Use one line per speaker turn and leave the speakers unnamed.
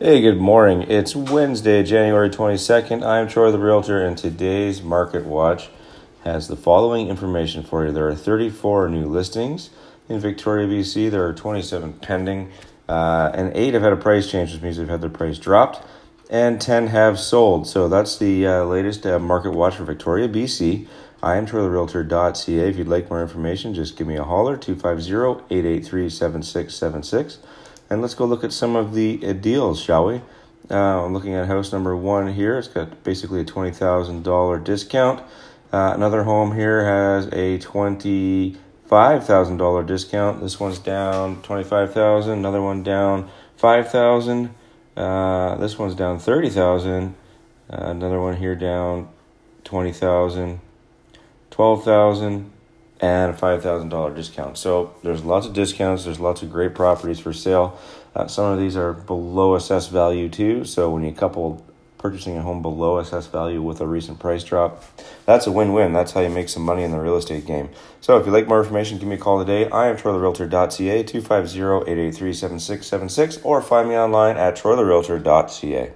Hey, good morning. It's Wednesday, January 22nd. I'm Troy the Realtor, and today's Market Watch has the following information for you. There are 34 new listings in Victoria, BC. There are 27 pending, uh, and 8 have had a price change, which means they've had their price dropped, and 10 have sold. So that's the uh, latest uh, Market Watch for Victoria, BC. I am TroyTheRealtor.ca. If you'd like more information, just give me a holler, 250 883 7676. And let's go look at some of the uh, deals, shall we? Uh, I'm looking at house number one here. It's got basically a $20,000 discount. Uh, another home here has a $25,000 discount. This one's down 25000 Another one down 5000 uh, This one's down 30000 uh, Another one here down 20000 12000 and a $5,000 discount. So there's lots of discounts. There's lots of great properties for sale. Uh, some of these are below assessed value too. So when you couple purchasing a home below assessed value with a recent price drop, that's a win-win. That's how you make some money in the real estate game. So if you'd like more information, give me a call today. I am TroyTheRealtor.ca, 250-883-7676, or find me online at TroyTheRealtor.ca.